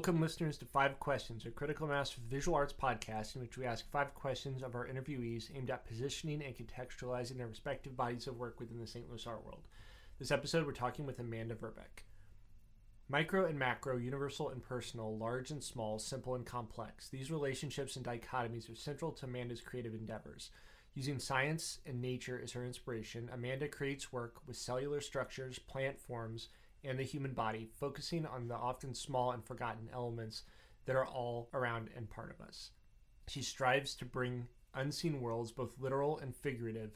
Welcome, listeners, to Five Questions, a critical mass visual arts podcast in which we ask five questions of our interviewees aimed at positioning and contextualizing their respective bodies of work within the St. Louis art world. This episode, we're talking with Amanda Verbeck. Micro and macro, universal and personal, large and small, simple and complex. These relationships and dichotomies are central to Amanda's creative endeavors. Using science and nature as her inspiration, Amanda creates work with cellular structures, plant forms, and the human body, focusing on the often small and forgotten elements that are all around and part of us. She strives to bring unseen worlds, both literal and figurative,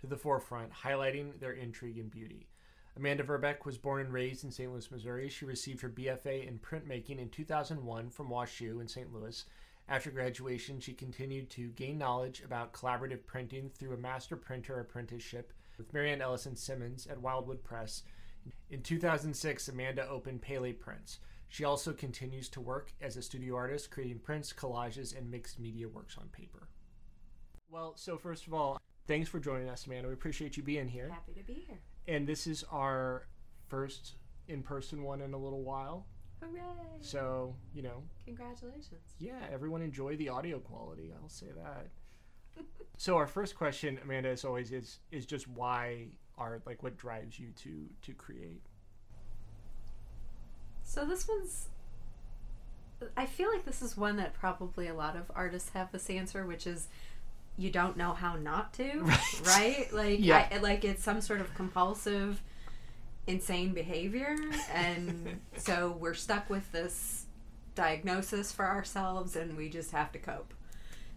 to the forefront, highlighting their intrigue and beauty. Amanda Verbeck was born and raised in St. Louis, Missouri. She received her BFA in printmaking in 2001 from WashU in St. Louis. After graduation, she continued to gain knowledge about collaborative printing through a master printer apprenticeship with Marianne Ellison Simmons at Wildwood Press in 2006, Amanda opened Pele Prints. She also continues to work as a studio artist, creating prints, collages, and mixed media works on paper. Well, so first of all, thanks for joining us, Amanda. We appreciate you being here. Happy to be here. And this is our first in person one in a little while. Hooray! So, you know. Congratulations. Yeah, everyone enjoy the audio quality. I'll say that. so our first question, Amanda, as always, is is just why art? Like, what drives you to to create? So this one's. I feel like this is one that probably a lot of artists have this answer, which is you don't know how not to, right? right? Like, yeah. I, like it's some sort of compulsive, insane behavior, and so we're stuck with this diagnosis for ourselves, and we just have to cope.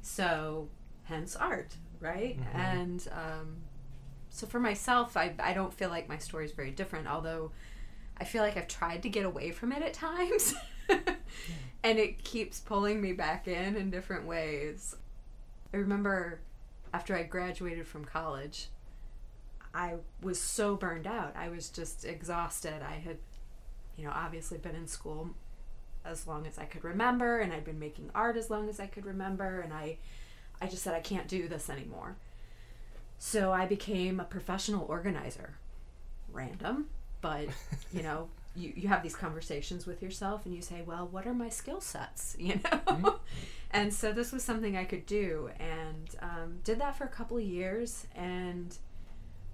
So, hence art, right? Mm-hmm. And um, so for myself, I, I don't feel like my story is very different, although I feel like I've tried to get away from it at times. and it keeps pulling me back in in different ways. I remember after I graduated from college, I was so burned out. I was just exhausted. I had, you know, obviously been in school as long as I could remember and I'd been making art as long as I could remember and I I just said I can't do this anymore. So I became a professional organizer. Random, but you know, you, you have these conversations with yourself and you say, well, what are my skill sets? You know? Mm-hmm. and so this was something I could do and um, did that for a couple of years and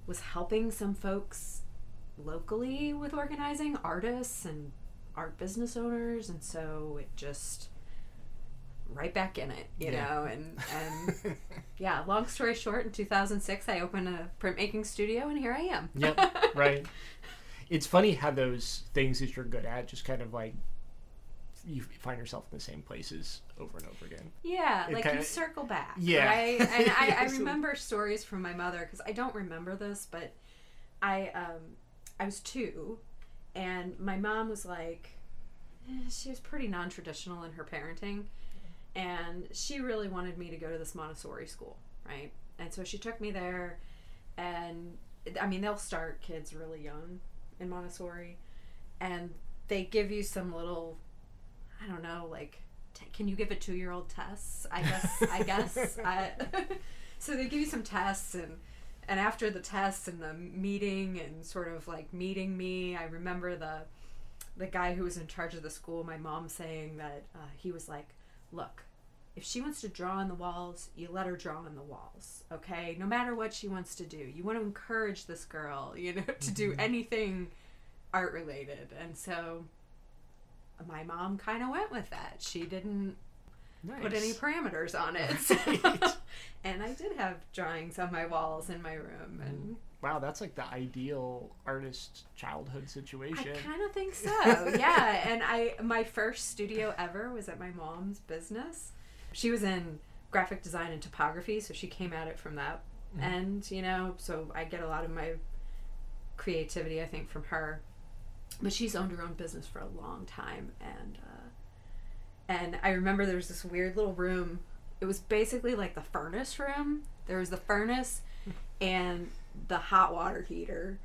was helping some folks locally with organizing artists and art business owners. And so it just right back in it, you yeah. know, and and yeah. Long story short, in 2006, I opened a printmaking studio, and here I am. yep, right. It's funny how those things that you're good at just kind of like you find yourself in the same places over and over again. Yeah, it like kinda, you circle back. Yeah, right? and I, I remember stories from my mother because I don't remember this, but I um I was two, and my mom was like, eh, she was pretty non-traditional in her parenting and she really wanted me to go to this Montessori school, right? And so she took me there, and I mean, they'll start kids really young in Montessori, and they give you some little, I don't know, like, t- can you give a two year old tests? I guess, I guess. I, so they give you some tests, and and after the tests and the meeting and sort of like meeting me, I remember the the guy who was in charge of the school, my mom saying that uh, he was like, look, if she wants to draw on the walls, you let her draw on the walls, okay? No matter what she wants to do. You want to encourage this girl, you know, to do mm-hmm. anything art related. And so my mom kind of went with that. She didn't nice. put any parameters on it. So. and I did have drawings on my walls in my room and. Wow, that's like the ideal artist childhood situation. I kind of think so. yeah, and I my first studio ever was at my mom's business she was in graphic design and typography, so she came at it from that mm-hmm. end, you know. So I get a lot of my creativity, I think, from her. But she's owned her own business for a long time, and uh, and I remember there was this weird little room. It was basically like the furnace room. There was the furnace and the hot water heater,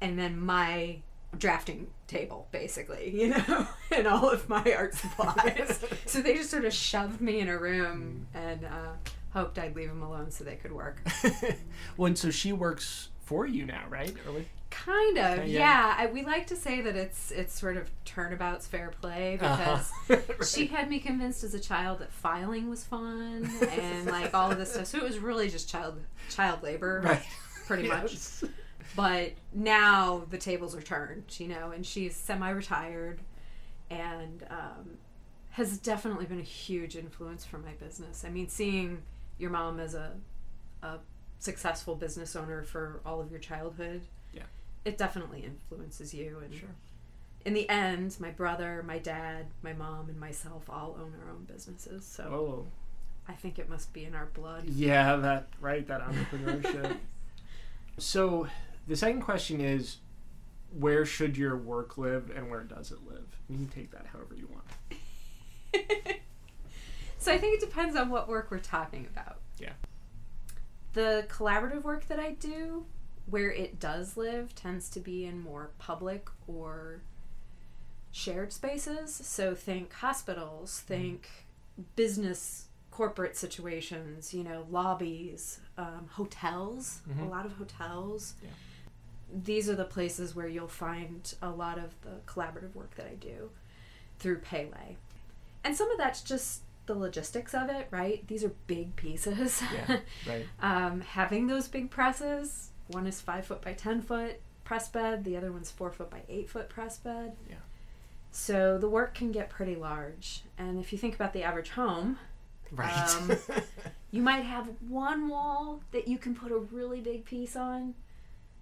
and then my drafting table basically you know and all of my art supplies so they just sort of shoved me in a room mm. and uh, hoped i'd leave them alone so they could work well and so she works for you now right Kind of, okay, yeah. yeah. I, we like to say that it's it's sort of turnabouts fair play uh-huh. because uh-huh. right. she had me convinced as a child that filing was fun and like all of this stuff. So it was really just child child labor, right. pretty yes. much. But now the tables are turned, you know, and she's semi-retired, and um, has definitely been a huge influence for my business. I mean, seeing your mom as a a successful business owner for all of your childhood yeah, it definitely influences you and sure. in the end my brother my dad my mom and myself all own our own businesses so oh. i think it must be in our blood yeah that right that entrepreneurship so the second question is where should your work live and where does it live you can take that however you want so i think it depends on what work we're talking about yeah the collaborative work that i do where it does live tends to be in more public or shared spaces. So think hospitals, mm-hmm. think business corporate situations, you know, lobbies, um, hotels, mm-hmm. a lot of hotels. Yeah. These are the places where you'll find a lot of the collaborative work that I do through Pele. And some of that's just the logistics of it, right? These are big pieces. Yeah, right. um, having those big presses one is five foot by ten foot press bed. The other one's four foot by eight foot press bed. Yeah. So the work can get pretty large, and if you think about the average home, right, um, you might have one wall that you can put a really big piece on,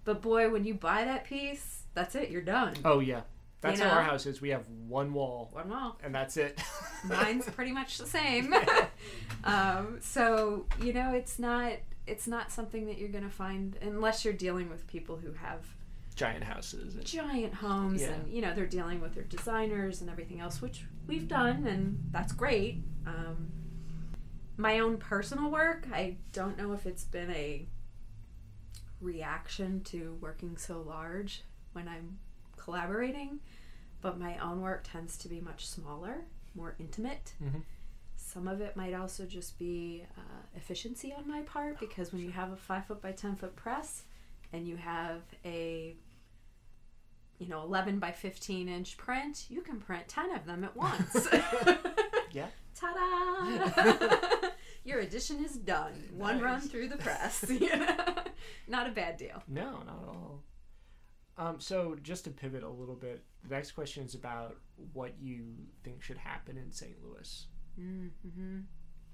but boy, when you buy that piece, that's it. You're done. Oh yeah. That's you know? how our house is. We have one wall. One wall. And that's it. Mine's pretty much the same. um, so, you know, it's not it's not something that you're going to find unless you're dealing with people who have giant houses and, giant homes yeah. and you know they're dealing with their designers and everything else which we've done and that's great um, my own personal work i don't know if it's been a reaction to working so large when i'm collaborating but my own work tends to be much smaller more intimate mm-hmm. Some of it might also just be uh, efficiency on my part because when you have a five foot by ten foot press and you have a you know 11 by 15 inch print, you can print 10 of them at once. yeah. Ta-da! Edition is done. Nice. One run through the press. not a bad deal. No, not at all. Um, so just to pivot a little bit, the next question is about what you think should happen in St. Louis. Mm-hmm.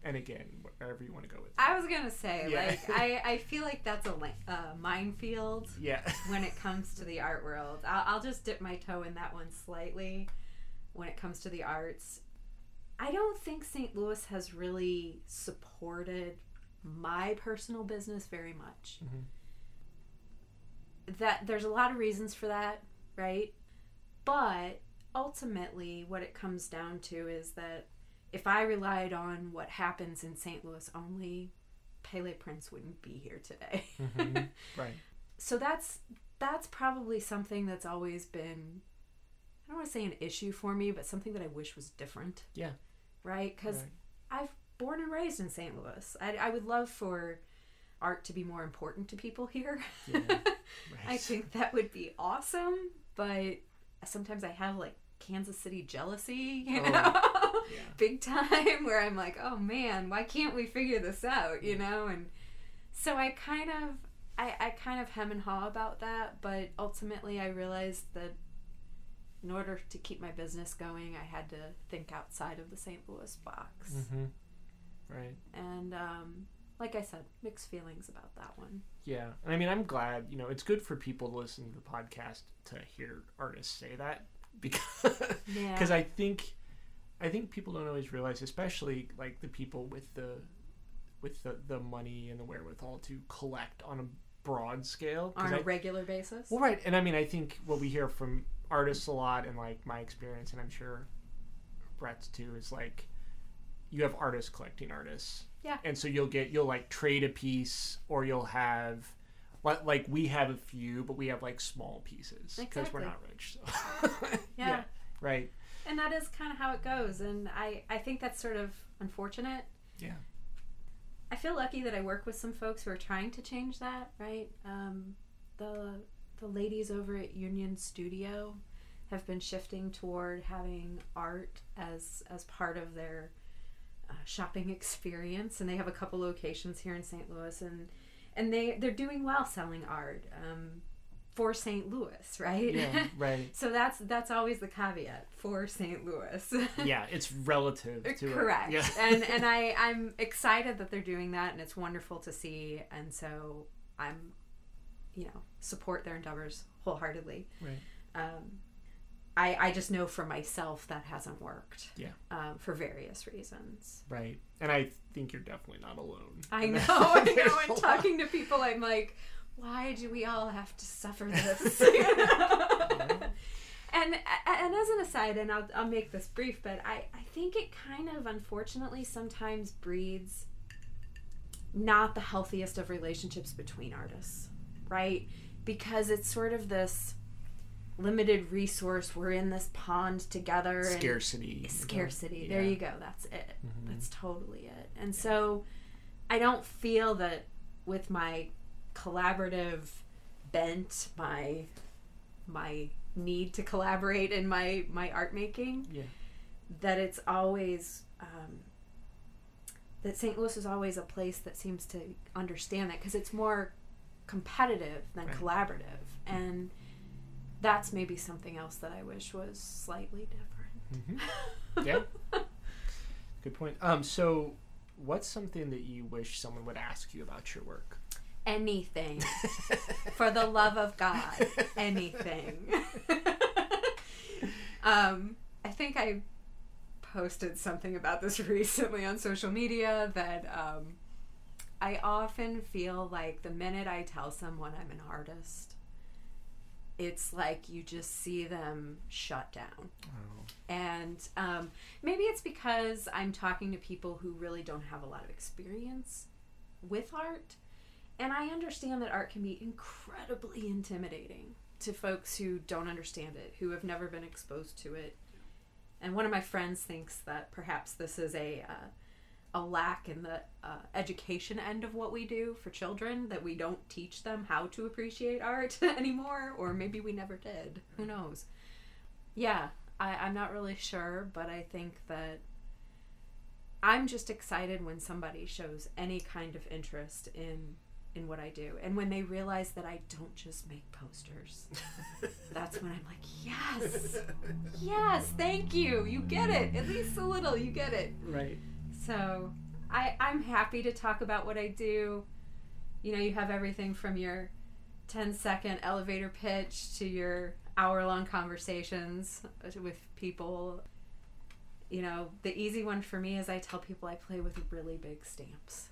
And again, wherever you want to go with. That. I was gonna say, yeah. like, I, I feel like that's a uh, minefield. Yeah. when it comes to the art world, I'll, I'll just dip my toe in that one slightly. When it comes to the arts, I don't think St. Louis has really supported my personal business very much. Mm-hmm. That there's a lot of reasons for that, right? But ultimately, what it comes down to is that if I relied on what happens in St. Louis only, Pele Prints wouldn't be here today. mm-hmm. Right. So that's that's probably something that's always been I don't want to say an issue for me, but something that I wish was different. Yeah. Right? Because right. I've born and raised in St. Louis. I, I would love for art to be more important to people here. Yeah. Right. I think that would be awesome, but sometimes I have like Kansas City jealousy, you oh, know, yeah. big time, where I'm like, oh man, why can't we figure this out, you know? And so I kind of, I, I kind of hem and haw about that, but ultimately I realized that in order to keep my business going, I had to think outside of the St. Louis box. Mm-hmm. Right. And um, like I said, mixed feelings about that one. Yeah. And I mean, I'm glad, you know, it's good for people to listen to the podcast to hear artists say that because yeah. cause I think I think people don't always realize, especially like the people with the with the, the money and the wherewithal to collect on a broad scale on a I, regular basis. Well, right, and I mean, I think what we hear from artists a lot, and like my experience, and I'm sure Brett's too, is like you have artists collecting artists. Yeah. And so you'll get you'll like trade a piece, or you'll have like we have a few, but we have like small pieces because exactly. we're not rich. So. yeah. yeah. Right. And that is kind of how it goes, and I I think that's sort of unfortunate. Yeah. I feel lucky that I work with some folks who are trying to change that. Right. Um, the the ladies over at Union Studio have been shifting toward having art as as part of their uh, shopping experience, and they have a couple locations here in St. Louis, and and they they're doing well selling art. Um, for St. Louis, right? Yeah, right. so that's that's always the caveat for St. Louis. yeah, it's relative to correct. It. Yeah. and and I I'm excited that they're doing that, and it's wonderful to see. And so I'm, you know, support their endeavors wholeheartedly. Right. Um, I, I just know for myself that hasn't worked. Yeah. Um, for various reasons. Right. And I think you're definitely not alone. I know. I know. And talking to people, I'm like, why do we all have to suffer this? and and as an aside, and I'll, I'll make this brief, but I, I think it kind of unfortunately sometimes breeds not the healthiest of relationships between artists, right? Because it's sort of this limited resource. We're in this pond together. Scarcity. Scarcity. Yeah. There you go. That's it. Mm-hmm. That's totally it. And so I don't feel that with my collaborative bent, my my need to collaborate in my my art making. Yeah. That it's always um, that St. Louis is always a place that seems to understand that because it's more competitive than right. collaborative, and that's maybe something else that I wish was slightly different. Mm-hmm. Yeah. Good point. Um, so, what's something that you wish someone would ask you about your work? anything. For the love of God, anything. um, I think I posted something about this recently on social media that um, I often feel like the minute I tell someone I'm an artist, it's like you just see them shut down. Oh. And um, maybe it's because I'm talking to people who really don't have a lot of experience with art and I understand that art can be incredibly intimidating to folks who don't understand it, who have never been exposed to it. And one of my friends thinks that perhaps this is a uh, a lack in the uh, education end of what we do for children that we don't teach them how to appreciate art anymore, or maybe we never did. Who knows? Yeah, I, I'm not really sure, but I think that I'm just excited when somebody shows any kind of interest in in what I do. And when they realize that I don't just make posters, that's when I'm like, yes, yes, thank you. You get it. At least a little, you get it. Right. So I, I'm happy to talk about what I do. You know, you have everything from your 10 second elevator pitch to your hour long conversations with people. You know, the easy one for me is I tell people I play with really big stamps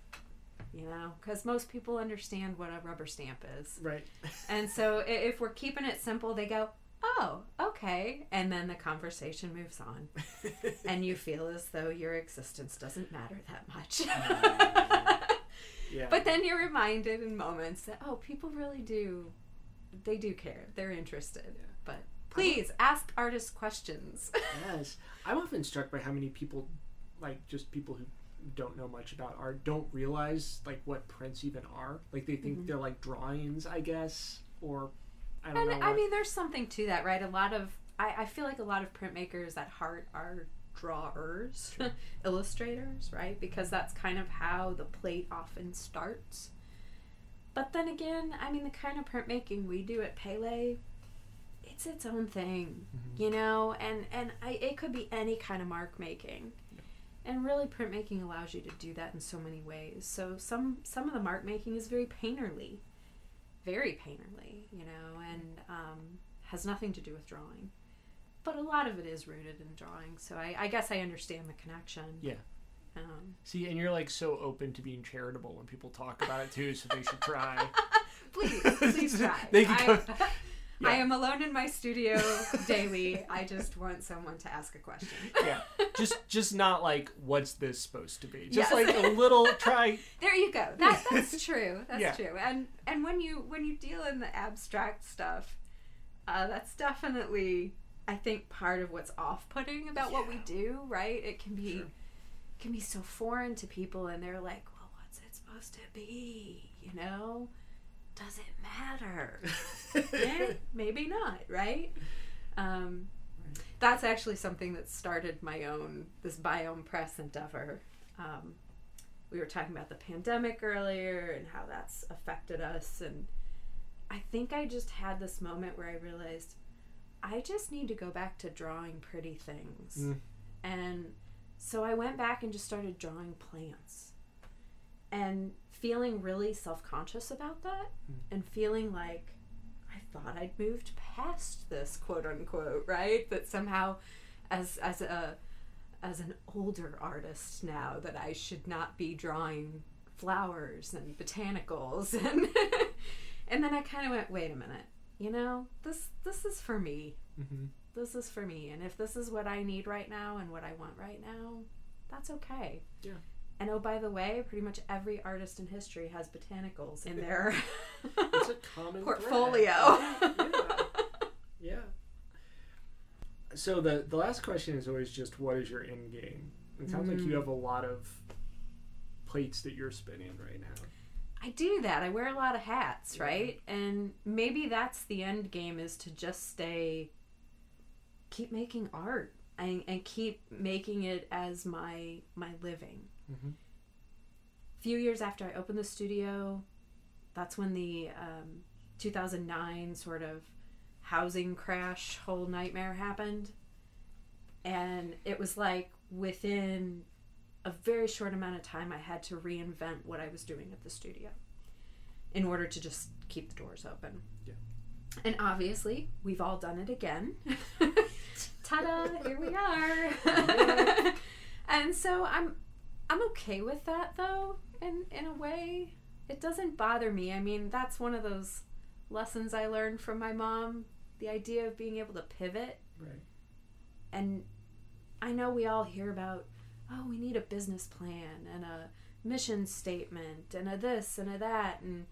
you know, because most people understand what a rubber stamp is. Right. and so if we're keeping it simple, they go, oh, okay. And then the conversation moves on. and you feel as though your existence doesn't matter that much. yeah. But then you're reminded in moments that, oh, people really do, they do care. They're interested. Yeah. But please ask artists questions. yes. I'm often struck by how many people, like just people who don't know much about art don't realize like what prints even are. Like they think mm-hmm. they're like drawings, I guess, or I don't and, know. I mean, there's something to that, right? A lot of I, I feel like a lot of printmakers at heart are drawers, sure. illustrators, right? Because that's kind of how the plate often starts. But then again, I mean, the kind of printmaking we do at Pele, it's its own thing, mm-hmm. you know, and and I, it could be any kind of mark making and really printmaking allows you to do that in so many ways so some some of the mark making is very painterly very painterly you know and um, has nothing to do with drawing. But a lot of it is rooted in drawing so i, I guess i understand the connection. Yeah. Um, see and you're like so open to being charitable when people talk about it too so they should try. Please please try. They can I, yeah. I am alone in my studio daily. I just want someone to ask a question. yeah. Just just not like what's this supposed to be? Just yes. like a little try There you go. That that's true. That's yeah. true. And and when you when you deal in the abstract stuff, uh, that's definitely I think part of what's off-putting about yeah. what we do, right? It can be sure. can be so foreign to people and they're like, "Well, what's it supposed to be?" You know? Does it matter? maybe not, right? Um, that's actually something that started my own this biome press endeavor. Um, we were talking about the pandemic earlier and how that's affected us, and I think I just had this moment where I realized I just need to go back to drawing pretty things, mm. and so I went back and just started drawing plants, and feeling really self conscious about that, mm. and feeling like I thought I'd moved past this, quote unquote, right? That somehow, as as a as an older artist now, that I should not be drawing flowers and botanicals, and and then I kind of went, wait a minute, you know, this this is for me. Mm-hmm. This is for me, and if this is what I need right now and what I want right now, that's okay. Yeah. And oh, by the way, pretty much every artist in history has botanicals in their it's a common portfolio. Yeah, yeah. So the the last question is always just what is your end game? It sounds mm. like you mm. have a lot of plates that you're spinning right now. I do that. I wear a lot of hats, yeah. right? And maybe that's the end game is to just stay keep making art and, and keep making it as my my living Mm-hmm. A few years after I opened the studio, that's when the um, 2009 sort of housing crash whole nightmare happened. And it was like within a very short amount of time, I had to reinvent what I was doing at the studio in order to just keep the doors open. Yeah. And obviously, we've all done it again. Ta da! Here we are. and so I'm I'm okay with that though, in in a way. It doesn't bother me. I mean, that's one of those lessons I learned from my mom, the idea of being able to pivot. Right. And I know we all hear about, oh, we need a business plan and a mission statement and a this and a that and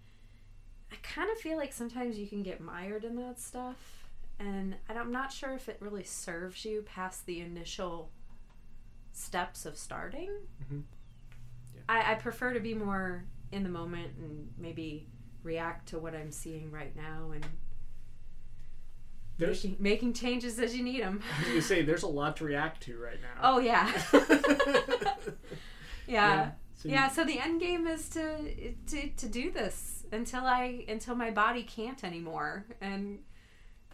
I kind of feel like sometimes you can get mired in that stuff and I'm not sure if it really serves you past the initial steps of starting. Mm-hmm. Yeah. I, I prefer to be more in the moment and maybe react to what I'm seeing right now and making, making, changes as you need them. you say there's a lot to react to right now. Oh yeah. yeah. Yeah. So, yeah, so the end game is to to to do this until I until my body can't anymore and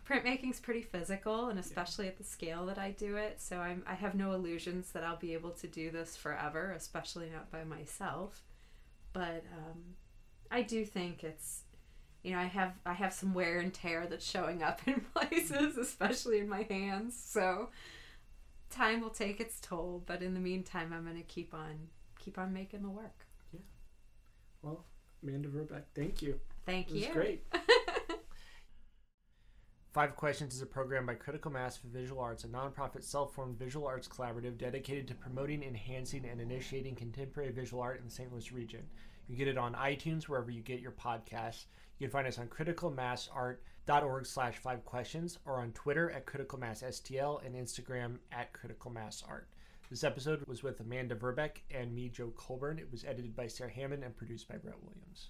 printmaking's pretty physical and especially yeah. at the scale that I do it. So I'm I have no illusions that I'll be able to do this forever, especially not by myself. But um, I do think it's you know, I have I have some wear and tear that's showing up in places, especially in my hands. So time will take its toll, but in the meantime I'm gonna keep on keep on making the work. Yeah. Well, Amanda Verbeck, thank you. Thank it you. great. Five Questions is a program by Critical Mass for Visual Arts, a nonprofit self formed visual arts collaborative dedicated to promoting, enhancing, and initiating contemporary visual art in the St. Louis region. You get it on iTunes, wherever you get your podcasts. You can find us on criticalmassart.org slash five questions or on Twitter at criticalmassstl and Instagram at criticalmassart. This episode was with Amanda Verbeck and me, Joe Colburn. It was edited by Sarah Hammond and produced by Brett Williams.